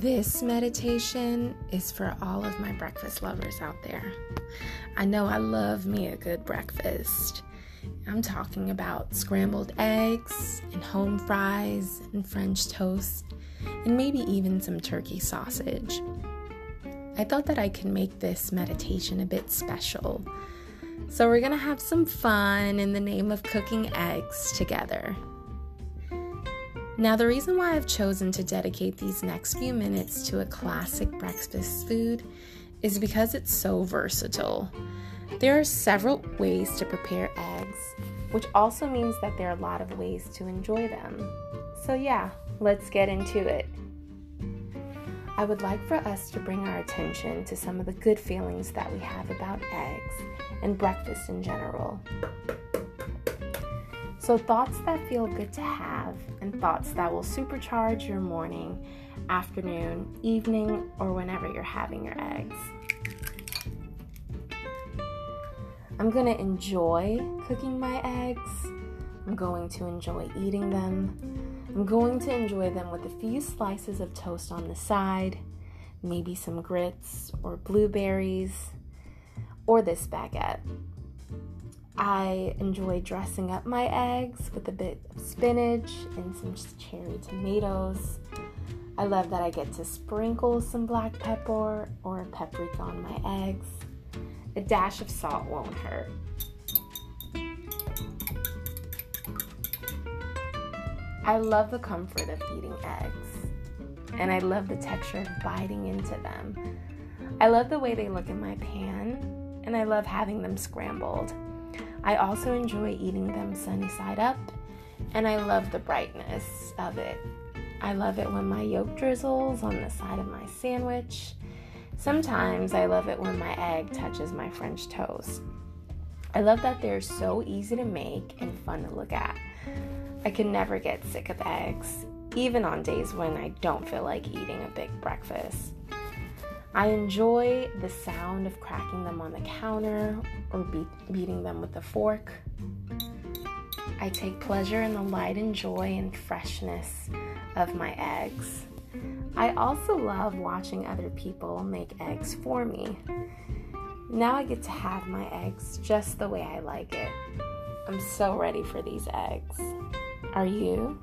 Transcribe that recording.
This meditation is for all of my breakfast lovers out there. I know I love me a good breakfast. I'm talking about scrambled eggs and home fries and French toast and maybe even some turkey sausage. I thought that I could make this meditation a bit special. So, we're gonna have some fun in the name of cooking eggs together. Now, the reason why I've chosen to dedicate these next few minutes to a classic breakfast food is because it's so versatile. There are several ways to prepare eggs, which also means that there are a lot of ways to enjoy them. So, yeah, let's get into it. I would like for us to bring our attention to some of the good feelings that we have about eggs and breakfast in general. So, thoughts that feel good to have and thoughts that will supercharge your morning, afternoon, evening, or whenever you're having your eggs. I'm to enjoy cooking my eggs. I'm going to enjoy eating them. I'm going to enjoy them with a few slices of toast on the side, maybe some grits or blueberries, or this baguette. I enjoy dressing up my eggs with a bit of spinach and some cherry tomatoes. I love that I get to sprinkle some black pepper or paprika on my eggs. A dash of salt won't hurt. I love the comfort of eating eggs, and I love the texture of biting into them. I love the way they look in my pan, and I love having them scrambled. I also enjoy eating them sunny side up, and I love the brightness of it. I love it when my yolk drizzles on the side of my sandwich. Sometimes I love it when my egg touches my French toast. I love that they're so easy to make and fun to look at. I can never get sick of eggs, even on days when I don't feel like eating a big breakfast. I enjoy the sound of cracking them on the counter or beating them with a fork. I take pleasure in the light and joy and freshness of my eggs. I also love watching other people make eggs for me. Now I get to have my eggs just the way I like it. I'm so ready for these eggs. Are you?